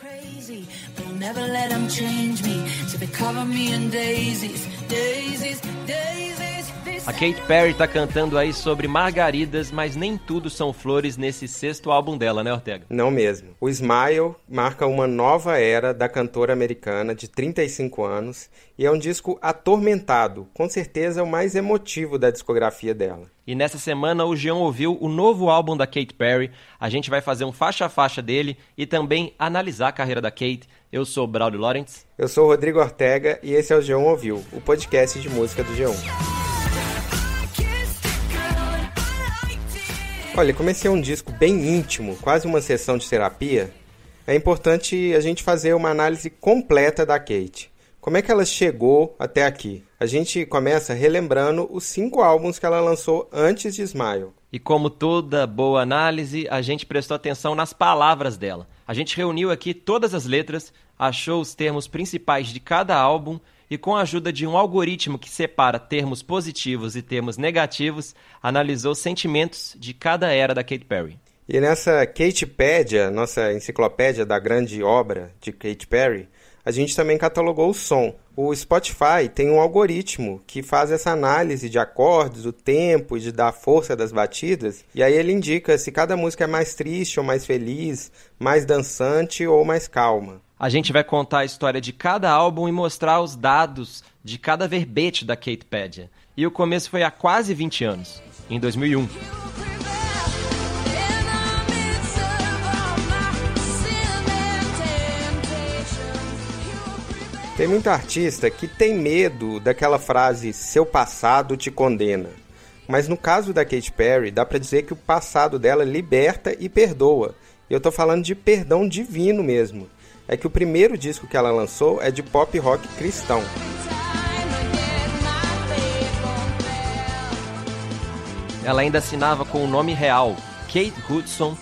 crazy, but never let them change me. So they cover me in daisies, daisies, daisies. A Kate Perry tá cantando aí sobre margaridas, mas nem tudo são flores nesse sexto álbum dela, né, Ortega? Não mesmo. O Smile marca uma nova era da cantora americana de 35 anos e é um disco atormentado, com certeza o mais emotivo da discografia dela. E nessa semana o Jean ouviu o novo álbum da Kate Perry. A gente vai fazer um faixa a faixa dele e também analisar a carreira da Kate. Eu sou o Braulio Lawrence. Eu sou o Rodrigo Ortega e esse é o Jean Ouviu, o podcast de música do G1. Olha, como esse é um disco bem íntimo, quase uma sessão de terapia, é importante a gente fazer uma análise completa da Kate. Como é que ela chegou até aqui? A gente começa relembrando os cinco álbuns que ela lançou antes de Smile. E como toda boa análise, a gente prestou atenção nas palavras dela. A gente reuniu aqui todas as letras, achou os termos principais de cada álbum e, com a ajuda de um algoritmo que separa termos positivos e termos negativos, analisou os sentimentos de cada era da Katy Perry. E nessa Katepédia, nossa enciclopédia da grande obra de Katy Perry, a gente também catalogou o som. O Spotify tem um algoritmo que faz essa análise de acordes, o tempo e de dar força das batidas, e aí ele indica se cada música é mais triste ou mais feliz, mais dançante ou mais calma. A gente vai contar a história de cada álbum e mostrar os dados de cada verbete da Kate Pedia. E o começo foi há quase 20 anos, em 2001. Tem muita artista que tem medo daquela frase seu passado te condena. Mas no caso da Katy Perry, dá para dizer que o passado dela liberta e perdoa. Eu tô falando de perdão divino mesmo é que o primeiro disco que ela lançou é de pop rock cristão. Ela ainda assinava com o nome real, Kate Hudson,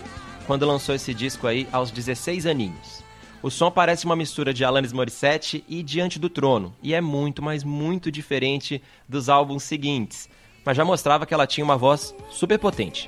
quando lançou esse disco aí aos 16 aninhos. O som parece uma mistura de Alanis Morissette e Diante do Trono, e é muito, mas muito diferente dos álbuns seguintes, mas já mostrava que ela tinha uma voz super potente.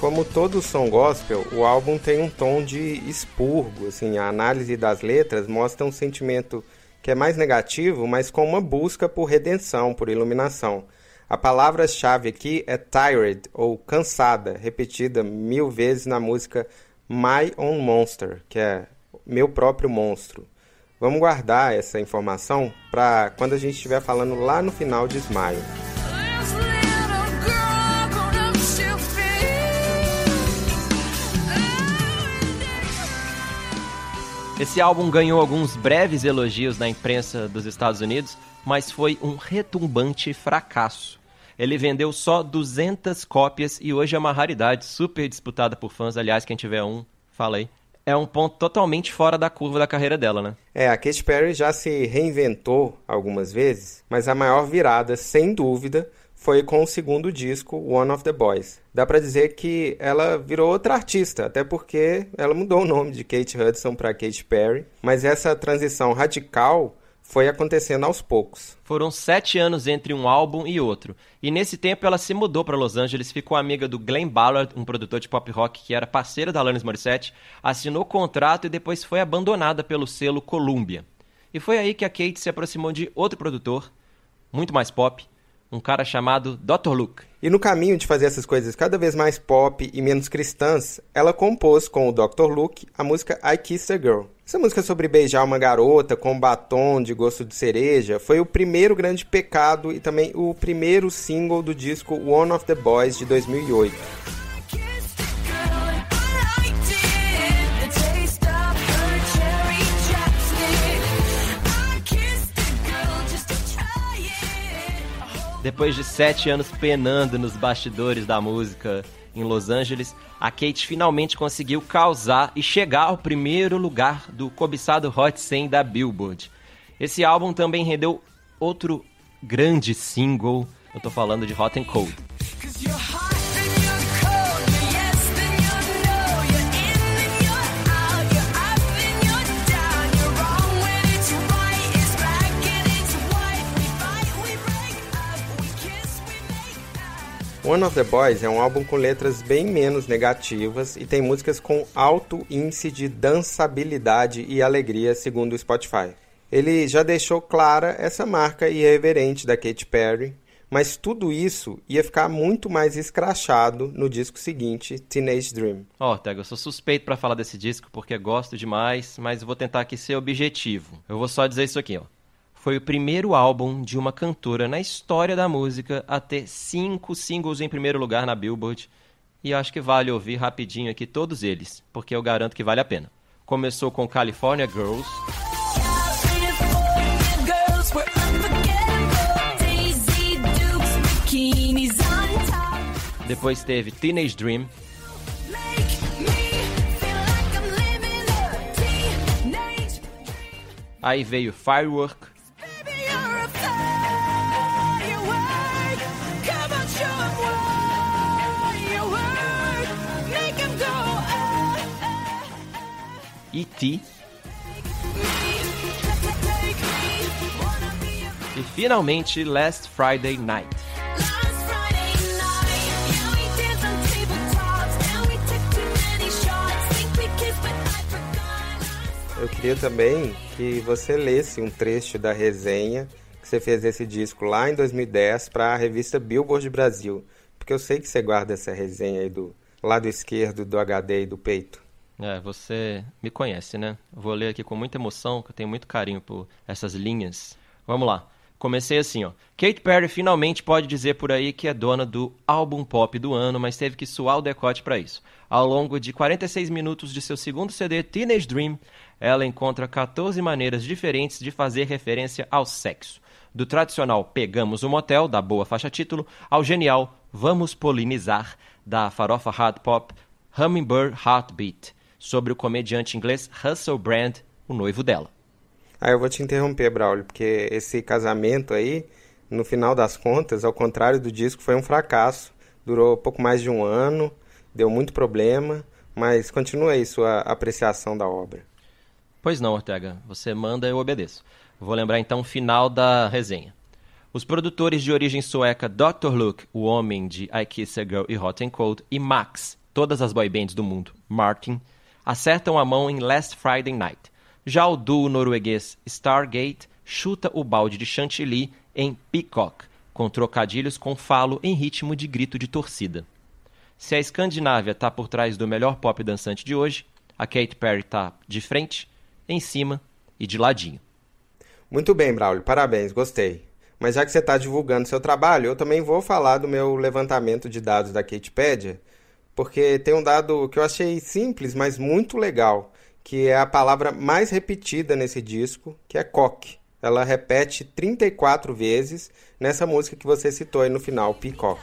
Como todo som gospel, o álbum tem um tom de expurgo, assim, a análise das letras mostra um sentimento que é mais negativo, mas com uma busca por redenção, por iluminação. A palavra-chave aqui é tired, ou cansada, repetida mil vezes na música My Own Monster, que é meu próprio monstro. Vamos guardar essa informação para quando a gente estiver falando lá no final de Smile. Esse álbum ganhou alguns breves elogios na imprensa dos Estados Unidos, mas foi um retumbante fracasso. Ele vendeu só 200 cópias e hoje é uma raridade, super disputada por fãs. Aliás, quem tiver um, fala aí. É um ponto totalmente fora da curva da carreira dela, né? É, a Katy Perry já se reinventou algumas vezes, mas a maior virada, sem dúvida, foi com o segundo disco, One of the Boys. Dá para dizer que ela virou outra artista, até porque ela mudou o nome de Kate Hudson para Katy Perry, mas essa transição radical foi acontecendo aos poucos. Foram sete anos entre um álbum e outro. E nesse tempo ela se mudou para Los Angeles, ficou amiga do Glenn Ballard, um produtor de pop rock que era parceiro da Alanis Morissette, assinou contrato e depois foi abandonada pelo selo Columbia. E foi aí que a Kate se aproximou de outro produtor, muito mais pop, um cara chamado Dr. Luke. E no caminho de fazer essas coisas cada vez mais pop e menos cristãs, ela compôs com o Dr. Luke a música I Kissed a Girl. Essa música sobre beijar uma garota com batom de gosto de cereja foi o primeiro grande pecado e também o primeiro single do disco One of the Boys de 2008. Depois de sete anos penando nos bastidores da música em Los Angeles, a Kate finalmente conseguiu causar e chegar ao primeiro lugar do cobiçado Hot 100 da Billboard. Esse álbum também rendeu outro grande single, eu tô falando de Hot and Cold. One of the Boys é um álbum com letras bem menos negativas e tem músicas com alto índice de dançabilidade e alegria, segundo o Spotify. Ele já deixou clara essa marca irreverente da Katy Perry, mas tudo isso ia ficar muito mais escrachado no disco seguinte, Teenage Dream. Ó, oh, Tega, eu sou suspeito para falar desse disco porque gosto demais, mas vou tentar aqui ser objetivo. Eu vou só dizer isso aqui, ó foi o primeiro álbum de uma cantora na história da música a ter cinco singles em primeiro lugar na Billboard. E acho que vale ouvir rapidinho aqui todos eles, porque eu garanto que vale a pena. Começou com California Girls. Depois teve Teenage Dream. Aí veio Firework. E.T. E finalmente Last Friday Night. Eu queria também que você lesse um trecho da resenha que você fez esse disco lá em 2010 para a revista Billboard Brasil, porque eu sei que você guarda essa resenha aí do lado esquerdo do HD e do peito. É, você me conhece, né? Vou ler aqui com muita emoção, que eu tenho muito carinho por essas linhas. Vamos lá. Comecei assim, ó. Kate Perry finalmente pode dizer por aí que é dona do álbum pop do ano, mas teve que suar o decote para isso. Ao longo de 46 minutos de seu segundo CD, Teenage Dream, ela encontra 14 maneiras diferentes de fazer referência ao sexo. Do tradicional Pegamos o Motel, da boa faixa título, ao genial Vamos Polinizar, da farofa hard pop Hummingbird Heartbeat sobre o comediante inglês Russell Brand, o noivo dela. Ah, eu vou te interromper, Braulio, porque esse casamento aí, no final das contas, ao contrário do disco, foi um fracasso. Durou pouco mais de um ano, deu muito problema, mas continua aí sua apreciação da obra. Pois não, Ortega. Você manda, eu obedeço. Vou lembrar então o final da resenha. Os produtores de origem sueca Dr. Luke, o homem de I Kiss a Girl e Hot and Cold, e Max, todas as boybands do mundo, Martin, acertam a mão em Last Friday Night. Já o duo norueguês Stargate chuta o balde de chantilly em Peacock, com trocadilhos com falo em ritmo de grito de torcida. Se a Escandinávia está por trás do melhor pop dançante de hoje, a Kate Perry está de frente, em cima e de ladinho. Muito bem, Braulio, parabéns, gostei. Mas já que você está divulgando seu trabalho, eu também vou falar do meu levantamento de dados da Katepedia, porque tem um dado que eu achei simples, mas muito legal, que é a palavra mais repetida nesse disco, que é coque. Ela repete 34 vezes nessa música que você citou aí no final, Peacock.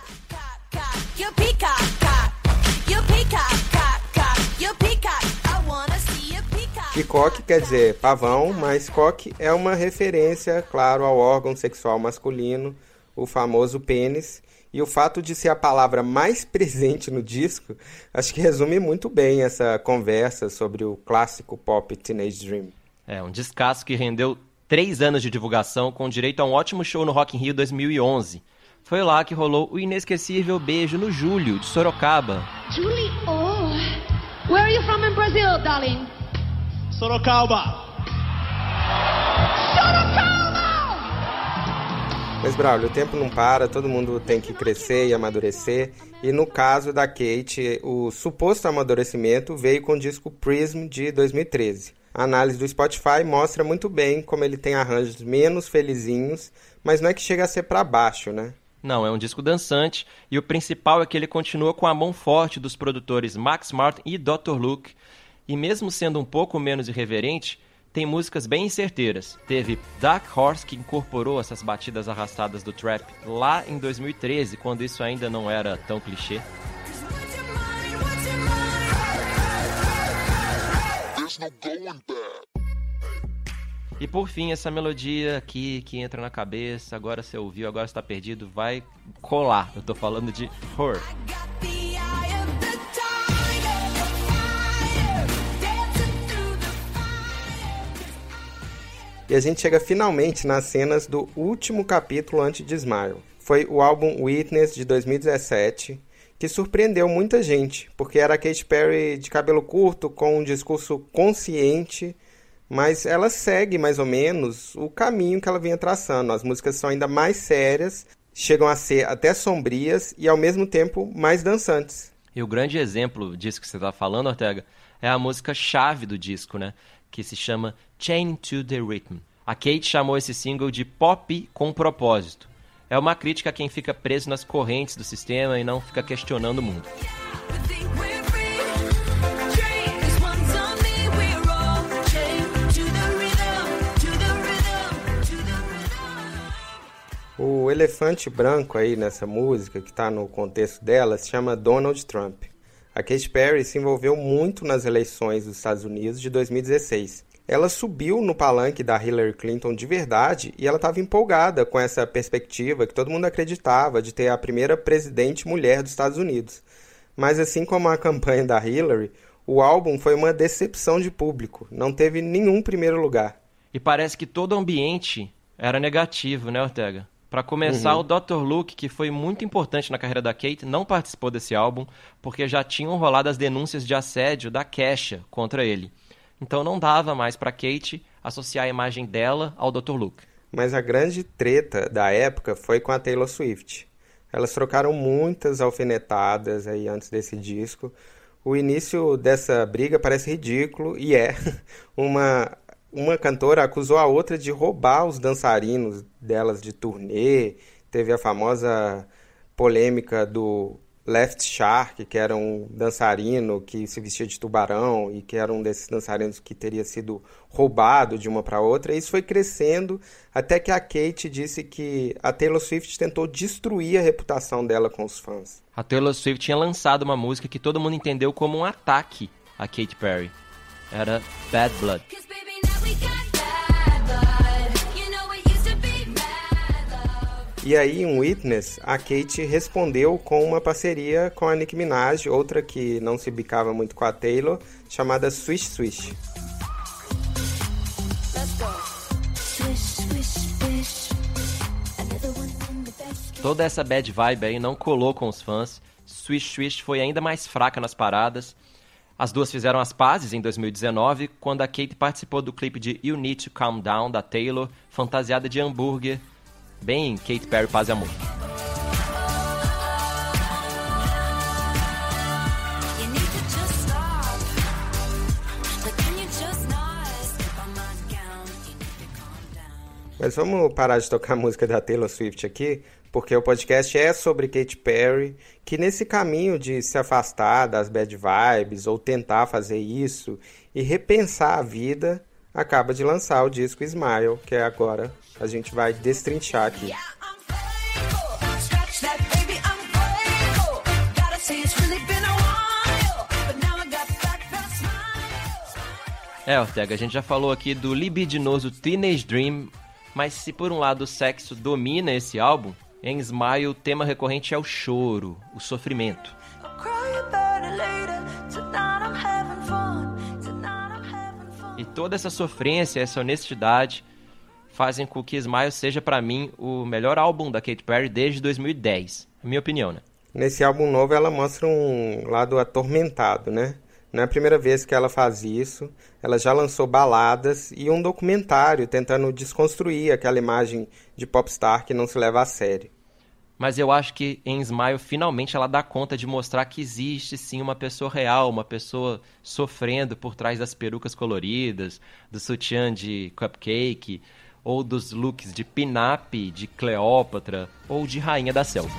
Peacock quer dizer pavão, mas coque é uma referência, claro, ao órgão sexual masculino, o famoso pênis, e o fato de ser a palavra mais presente no disco, acho que resume muito bem essa conversa sobre o clássico pop Teenage Dream. É, um descasso que rendeu três anos de divulgação com direito a um ótimo show no Rock in Rio 2011. Foi lá que rolou o inesquecível beijo no Júlio, de Sorocaba. Julie, oh, where are you from in Brazil, darling? Sorocaba. Mas, Braulio, o tempo não para, todo mundo tem que crescer e amadurecer. E no caso da Kate, o suposto amadurecimento veio com o disco Prism de 2013. A análise do Spotify mostra muito bem como ele tem arranjos menos felizinhos, mas não é que chega a ser para baixo, né? Não, é um disco dançante e o principal é que ele continua com a mão forte dos produtores Max Martin e Dr. Luke. E mesmo sendo um pouco menos irreverente, tem músicas bem certeiras. Teve Dark Horse, que incorporou essas batidas arrastadas do trap lá em 2013, quando isso ainda não era tão clichê. E por fim, essa melodia aqui que entra na cabeça, agora você ouviu, agora está perdido, vai colar. Eu tô falando de Her. E a gente chega finalmente nas cenas do último capítulo antes de Smile. Foi o álbum Witness de 2017, que surpreendeu muita gente, porque era a Katy Perry de cabelo curto, com um discurso consciente, mas ela segue mais ou menos o caminho que ela vinha traçando. As músicas são ainda mais sérias, chegam a ser até sombrias e ao mesmo tempo mais dançantes. E o grande exemplo disso que você está falando, Ortega, é a música chave do disco, né? Que se chama Chain to the Rhythm. A Kate chamou esse single de pop com propósito é uma crítica a quem fica preso nas correntes do sistema e não fica questionando o mundo. O elefante branco aí nessa música, que está no contexto dela, se chama Donald Trump. A Katy Perry se envolveu muito nas eleições dos Estados Unidos de 2016 ela subiu no palanque da Hillary Clinton de verdade e ela estava empolgada com essa perspectiva que todo mundo acreditava de ter a primeira presidente mulher dos Estados Unidos. Mas assim como a campanha da Hillary, o álbum foi uma decepção de público, não teve nenhum primeiro lugar. E parece que todo o ambiente era negativo, né, Ortega? Para começar, uhum. o Dr. Luke, que foi muito importante na carreira da Kate, não participou desse álbum porque já tinham rolado as denúncias de assédio da Kesha contra ele. Então não dava mais para Kate associar a imagem dela ao Dr. Luke. Mas a grande treta da época foi com a Taylor Swift. Elas trocaram muitas alfinetadas aí antes desse disco. O início dessa briga parece ridículo e é. Uma uma cantora acusou a outra de roubar os dançarinos delas de turnê. Teve a famosa polêmica do Left Shark, que era um dançarino que se vestia de tubarão e que era um desses dançarinos que teria sido roubado de uma para outra. E isso foi crescendo até que a Kate disse que a Taylor Swift tentou destruir a reputação dela com os fãs. A Taylor Swift tinha lançado uma música que todo mundo entendeu como um ataque a Katy Perry. Era Bad Blood. E aí, em Witness, a Kate respondeu com uma parceria com a Nicki Minaj, outra que não se bicava muito com a Taylor, chamada Swish Swish. Toda essa bad vibe aí não colou com os fãs. Swish Swish foi ainda mais fraca nas paradas. As duas fizeram as pazes em 2019, quando a Kate participou do clipe de You Need to Calm Down da Taylor, fantasiada de hambúrguer Bem Kate Perry Paz e Amor. Mas vamos parar de tocar a música da Taylor Swift aqui, porque o podcast é sobre Katy Perry, que nesse caminho de se afastar das bad vibes ou tentar fazer isso e repensar a vida, acaba de lançar o disco Smile, que é agora a gente vai destrinchar aqui. É, Ortega, a gente já falou aqui do libidinoso Teenage Dream, mas se por um lado o sexo domina esse álbum, em Smile o tema recorrente é o choro, o sofrimento. E toda essa sofrência, essa honestidade fazem com que Smile seja para mim o melhor álbum da Katy Perry desde 2010, minha opinião, né? Nesse álbum novo ela mostra um lado atormentado, né? Não é a primeira vez que ela faz isso. Ela já lançou baladas e um documentário tentando desconstruir aquela imagem de popstar que não se leva a sério. Mas eu acho que em Smile finalmente ela dá conta de mostrar que existe sim uma pessoa real, uma pessoa sofrendo por trás das perucas coloridas, do sutiã de cupcake, ou dos looks de pin-up de Cleópatra ou de Rainha da Selva.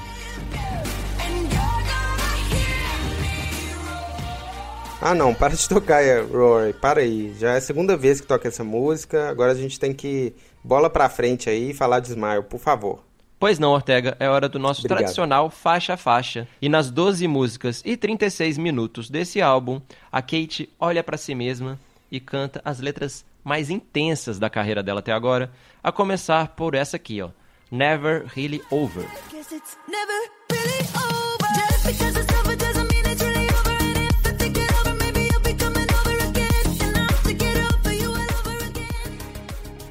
Ah não, para de tocar, Rory, para aí. Já é a segunda vez que toca essa música, agora a gente tem que bola pra frente aí e falar de Smile, por favor. Pois não, Ortega, é hora do nosso Obrigado. tradicional faixa a faixa. E nas 12 músicas e 36 minutos desse álbum, a Kate olha para si mesma e canta as letras mais intensas da carreira dela até agora, a começar por essa aqui, ó, Never Really Over.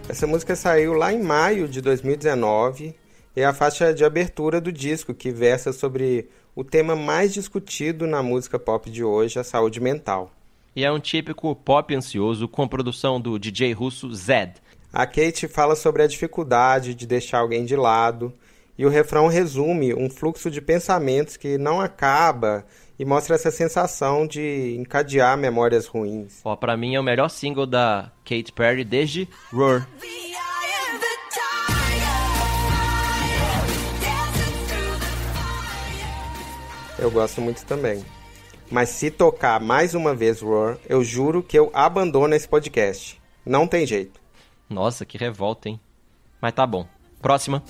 Essa música saiu lá em maio de 2019 e é a faixa de abertura do disco que versa sobre o tema mais discutido na música pop de hoje, a saúde mental. E é um típico pop ansioso com produção do DJ russo Zed. A Kate fala sobre a dificuldade de deixar alguém de lado e o refrão resume um fluxo de pensamentos que não acaba e mostra essa sensação de encadear memórias ruins. Ó, para mim é o melhor single da Katy Perry desde Roar. Eu gosto muito também. Mas se tocar mais uma vez Roar, eu juro que eu abandono esse podcast. Não tem jeito. Nossa, que revolta, hein? Mas tá bom. Próxima.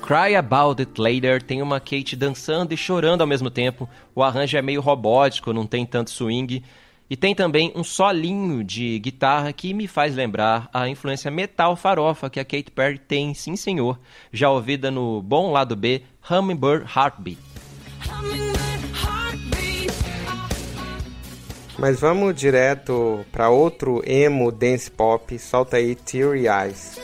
Cry About It Later tem uma Kate dançando e chorando ao mesmo tempo. O arranjo é meio robótico, não tem tanto swing. E tem também um solinho de guitarra que me faz lembrar a influência metal farofa que a Kate Perry tem, sim senhor, já ouvida no bom lado B, Hummingbird Heartbeat. Mas vamos direto para outro emo dance pop, solta aí Teary Eyes.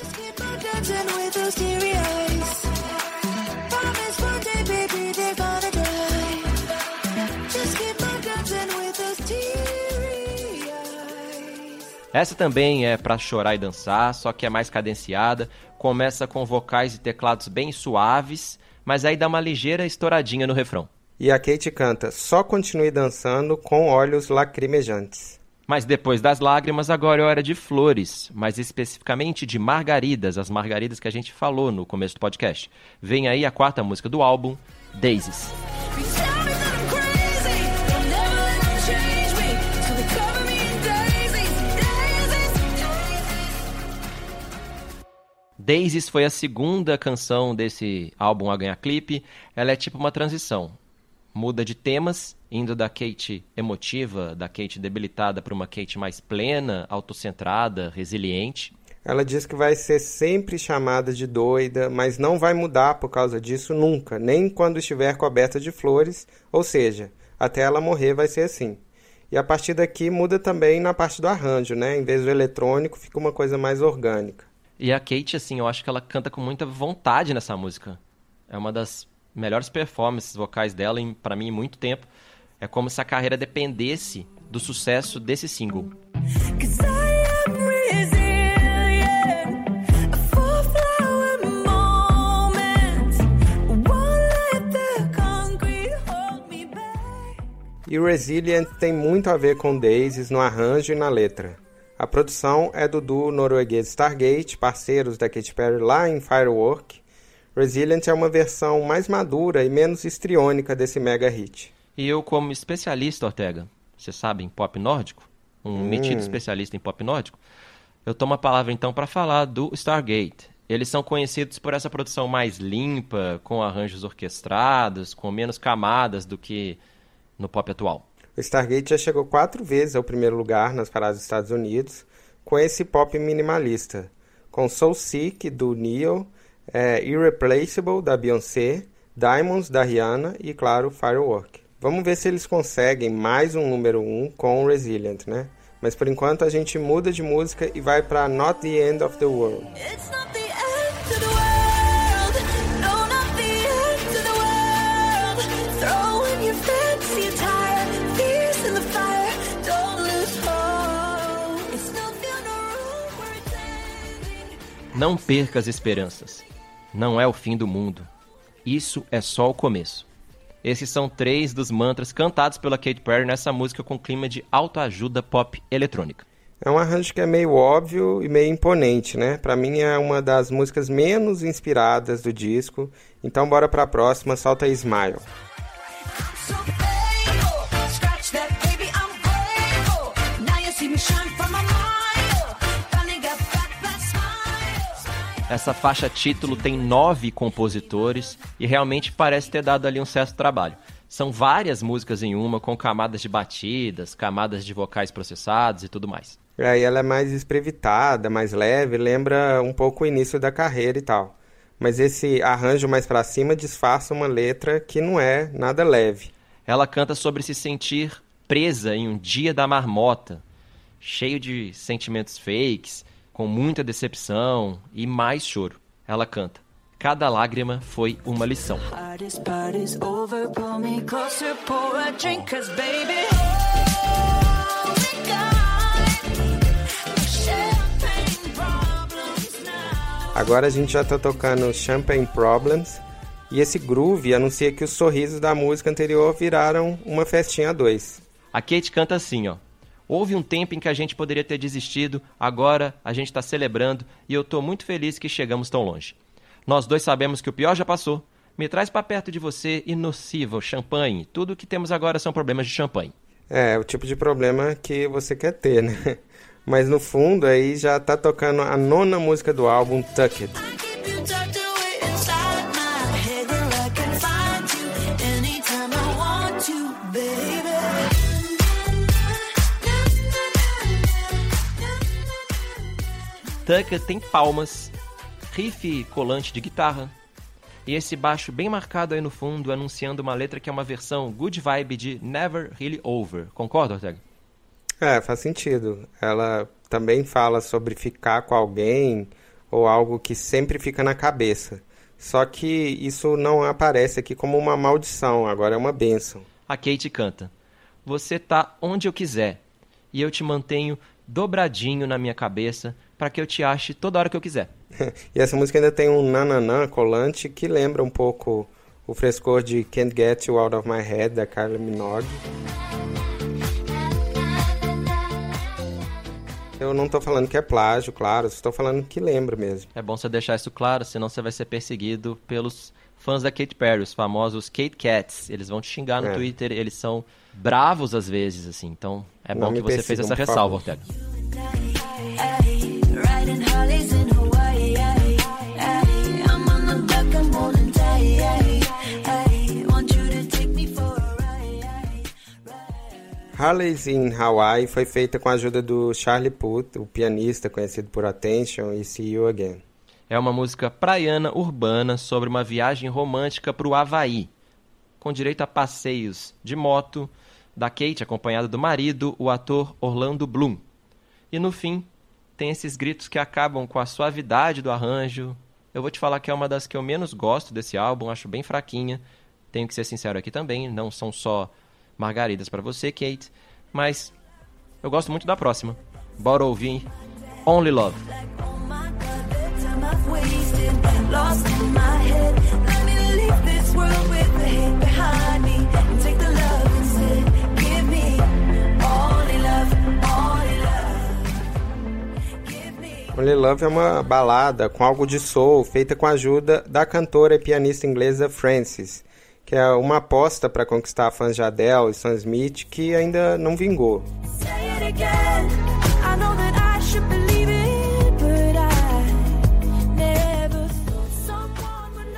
Essa também é para chorar e dançar, só que é mais cadenciada, começa com vocais e teclados bem suaves, mas aí dá uma ligeira estouradinha no refrão. E a Kate canta: Só continue dançando com olhos lacrimejantes. Mas depois das lágrimas, agora é hora de flores, mais especificamente de margaridas, as margaridas que a gente falou no começo do podcast. Vem aí a quarta música do álbum, Daisies. Daisies foi a segunda canção desse álbum a ganhar clipe. Ela é tipo uma transição. Muda de temas, indo da Kate emotiva, da Kate debilitada para uma Kate mais plena, autocentrada, resiliente. Ela diz que vai ser sempre chamada de doida, mas não vai mudar por causa disso nunca, nem quando estiver coberta de flores, ou seja, até ela morrer vai ser assim. E a partir daqui muda também na parte do arranjo, né? Em vez do eletrônico, fica uma coisa mais orgânica. E a Kate, assim, eu acho que ela canta com muita vontade nessa música. É uma das melhores performances vocais dela, para mim, em muito tempo. É como se a carreira dependesse do sucesso desse single. E Resilient tem muito a ver com Daisies no arranjo e na letra. A produção é do duo norueguês Stargate, parceiros da Katy Perry lá em Firework. Resilient é uma versão mais madura e menos histriônica desse mega hit. E eu, como especialista, Ortega, você sabe em pop nórdico, um hum. metido especialista em pop nórdico, eu tomo a palavra então para falar do Stargate. Eles são conhecidos por essa produção mais limpa, com arranjos orquestrados, com menos camadas do que no pop atual. O Stargate já chegou quatro vezes ao primeiro lugar nas paradas dos Estados Unidos com esse pop minimalista, com Soul Sick do Neil, é, Irreplaceable da Beyoncé, Diamonds da Rihanna e, claro, Firework. Vamos ver se eles conseguem mais um número um com Resilient, né? Mas por enquanto a gente muda de música e vai para Not the End of the World. Não perca as esperanças. Não é o fim do mundo. Isso é só o começo. Esses são três dos mantras cantados pela Kate Perry nessa música com clima de autoajuda pop eletrônica. É um arranjo que é meio óbvio e meio imponente, né? Para mim é uma das músicas menos inspiradas do disco. Então bora para a próxima, solta Smile. Essa faixa título tem nove compositores e realmente parece ter dado ali um certo trabalho. São várias músicas em uma, com camadas de batidas, camadas de vocais processados e tudo mais. Aí ela é mais esprevitada, mais leve, lembra um pouco o início da carreira e tal. mas esse arranjo mais para cima disfarça uma letra que não é nada leve. Ela canta sobre se sentir presa em um dia da marmota, cheio de sentimentos fakes, com muita decepção e mais choro. Ela canta: Cada lágrima foi uma lição. Agora a gente já tá tocando Champagne Problems e esse groove anuncia que os sorrisos da música anterior viraram uma festinha a dois. A Kate canta assim, ó. Houve um tempo em que a gente poderia ter desistido, agora a gente está celebrando e eu estou muito feliz que chegamos tão longe. Nós dois sabemos que o pior já passou. Me traz para perto de você e nociva, champanhe. Tudo o que temos agora são problemas de champanhe. É, o tipo de problema que você quer ter, né? Mas no fundo aí já tá tocando a nona música do álbum, Tuck Tucker tem palmas, riff colante de guitarra e esse baixo bem marcado aí no fundo anunciando uma letra que é uma versão good vibe de Never Really Over. Concorda, Ortega? É, faz sentido. Ela também fala sobre ficar com alguém ou algo que sempre fica na cabeça. Só que isso não aparece aqui como uma maldição, agora é uma bênção. A Kate canta: Você tá onde eu quiser e eu te mantenho dobradinho na minha cabeça para que eu te ache toda hora que eu quiser. e essa música ainda tem um nananã colante que lembra um pouco o frescor de Can't Get You Out of My Head da Carla Minogue. Eu não estou falando que é plágio, claro, estou falando que lembra mesmo. É bom você deixar isso claro, senão você vai ser perseguido pelos fãs da Kate Perry, os famosos Kate Cats. Eles vão te xingar no é. Twitter, eles são bravos às vezes, assim. Então é não bom que você fez essa ressalva, Ortega. Harley's in Hawaii foi feita com a ajuda do Charlie Puth, o pianista conhecido por Attention e See You Again. É uma música praiana urbana sobre uma viagem romântica para o Havaí, com direito a passeios de moto da Kate acompanhada do marido, o ator Orlando Bloom. E no fim, tem esses gritos que acabam com a suavidade do arranjo. Eu vou te falar que é uma das que eu menos gosto desse álbum, acho bem fraquinha. Tenho que ser sincero aqui também, não são só margaridas para você, Kate. Mas eu gosto muito da próxima. Bora ouvir Only Love. Only Love é uma balada com algo de soul, feita com a ajuda da cantora e pianista inglesa Frances, que é uma aposta para conquistar fãs de Adele e Sam Smith que ainda não vingou.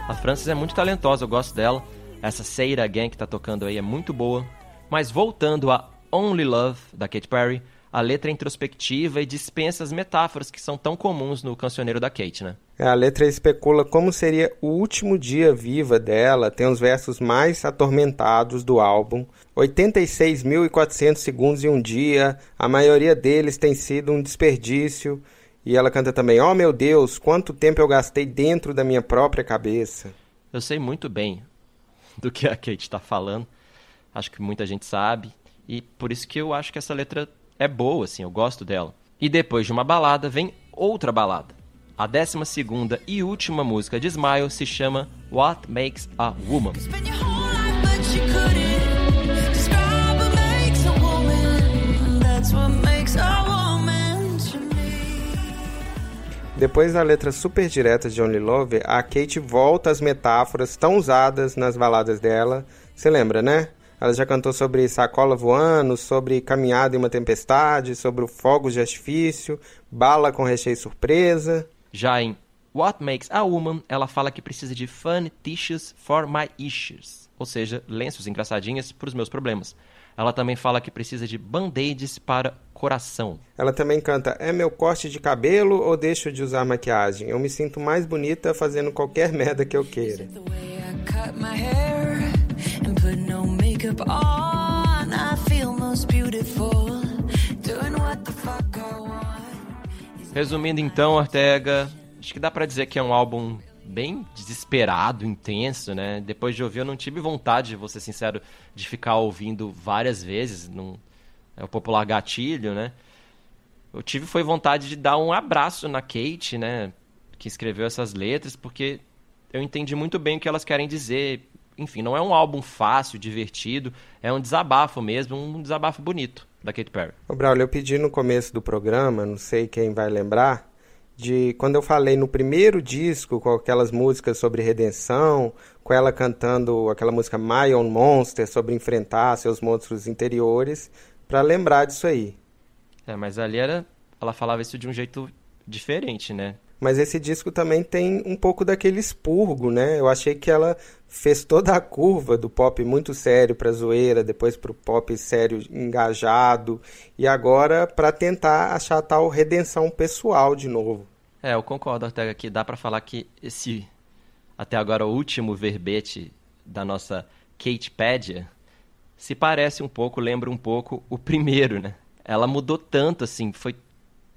A Frances é muito talentosa, eu gosto dela. Essa Say It Again que tá tocando aí é muito boa. Mas voltando a Only Love, da Katy Perry, a letra é introspectiva e dispensa as metáforas que são tão comuns no cancioneiro da Kate, né? É, a letra especula como seria o último dia viva dela, tem os versos mais atormentados do álbum. 86.400 segundos em um dia, a maioria deles tem sido um desperdício. E ela canta também: Oh meu Deus, quanto tempo eu gastei dentro da minha própria cabeça. Eu sei muito bem do que a Kate está falando, acho que muita gente sabe, e por isso que eu acho que essa letra é boa, assim, eu gosto dela. E depois de uma balada vem outra balada. A décima segunda e última música de Smile se chama What Makes a Woman. Depois da letra super direta de Only Love, a Kate volta às metáforas tão usadas nas baladas dela. Você lembra, né? Ela já cantou sobre sacola voando, sobre caminhada em uma tempestade, sobre o fogo de artifício, bala com recheio surpresa. Já em What Makes a Woman, ela fala que precisa de fun tissues for my issues, ou seja, lenços engraçadinhas para os meus problemas. Ela também fala que precisa de band-aids para coração. Ela também canta É meu corte de cabelo ou deixo de usar maquiagem? Eu me sinto mais bonita fazendo qualquer merda que eu queira. Resumindo então, Ortega, acho que dá para dizer que é um álbum bem desesperado, intenso, né? Depois de ouvir, eu não tive vontade, vou ser sincero, de ficar ouvindo várias vezes. Não... É o popular gatilho, né? Eu tive foi vontade de dar um abraço na Kate, né? Que escreveu essas letras, porque eu entendi muito bem o que elas querem dizer. Enfim, não é um álbum fácil, divertido, é um desabafo mesmo, um desabafo bonito da Kate Perry. Ô, Braulio, eu pedi no começo do programa, não sei quem vai lembrar, de quando eu falei no primeiro disco com aquelas músicas sobre redenção, com ela cantando aquela música My Own Monster sobre enfrentar seus monstros interiores, para lembrar disso aí. É, mas ali era ela falava isso de um jeito diferente, né? Mas esse disco também tem um pouco daquele expurgo, né? Eu achei que ela fez toda a curva do pop muito sério para zoeira, depois para o pop sério engajado e agora para tentar achar tal redenção pessoal de novo. É, eu concordo, Ortega, que dá para falar que esse até agora o último verbete da nossa Katepédia se parece um pouco, lembra um pouco o primeiro, né? Ela mudou tanto assim, foi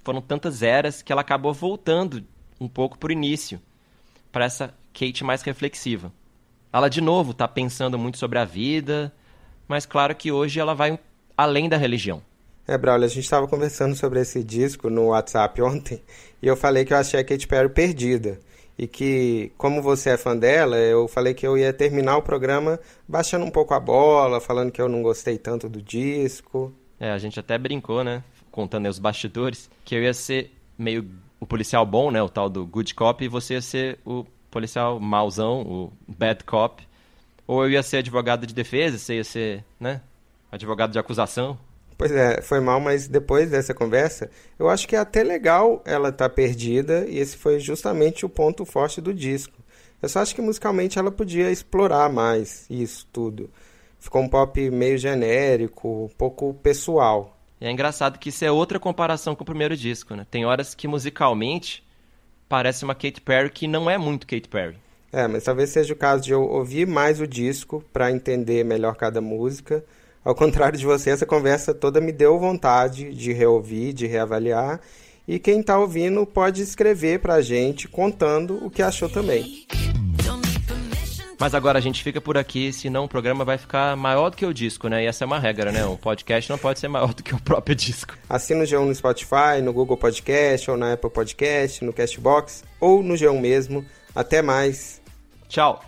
foram tantas eras que ela acabou voltando um pouco para o início, para essa Kate mais reflexiva. Ela, de novo, está pensando muito sobre a vida, mas claro que hoje ela vai além da religião. É, Braulio, a gente estava conversando sobre esse disco no WhatsApp ontem e eu falei que eu achei a Katy Perry perdida. E que, como você é fã dela, eu falei que eu ia terminar o programa baixando um pouco a bola, falando que eu não gostei tanto do disco. É, a gente até brincou, né? Contando aí os bastidores, que eu ia ser meio o policial bom, né? O tal do good cop, e você ia ser o policial mauzão, o bad cop. Ou eu ia ser advogado de defesa, você ia ser, né? Advogado de acusação. Pois é, foi mal, mas depois dessa conversa, eu acho que é até legal ela estar tá perdida, e esse foi justamente o ponto forte do disco. Eu só acho que musicalmente ela podia explorar mais isso tudo. Ficou um pop meio genérico, um pouco pessoal. E é engraçado que isso é outra comparação com o primeiro disco, né? Tem horas que musicalmente parece uma Katy Perry que não é muito Katy Perry. É, mas talvez seja o caso de eu ouvir mais o disco para entender melhor cada música. Ao contrário de você, essa conversa toda me deu vontade de reouvir, de reavaliar. E quem está ouvindo pode escrever para a gente contando o que achou também. Mas agora a gente fica por aqui, senão o programa vai ficar maior do que o disco, né? E essa é uma regra, né? Um podcast não pode ser maior do que o próprio disco. Assina o G1 no Spotify, no Google Podcast, ou na Apple Podcast, no Castbox, ou no G1 mesmo. Até mais. Tchau.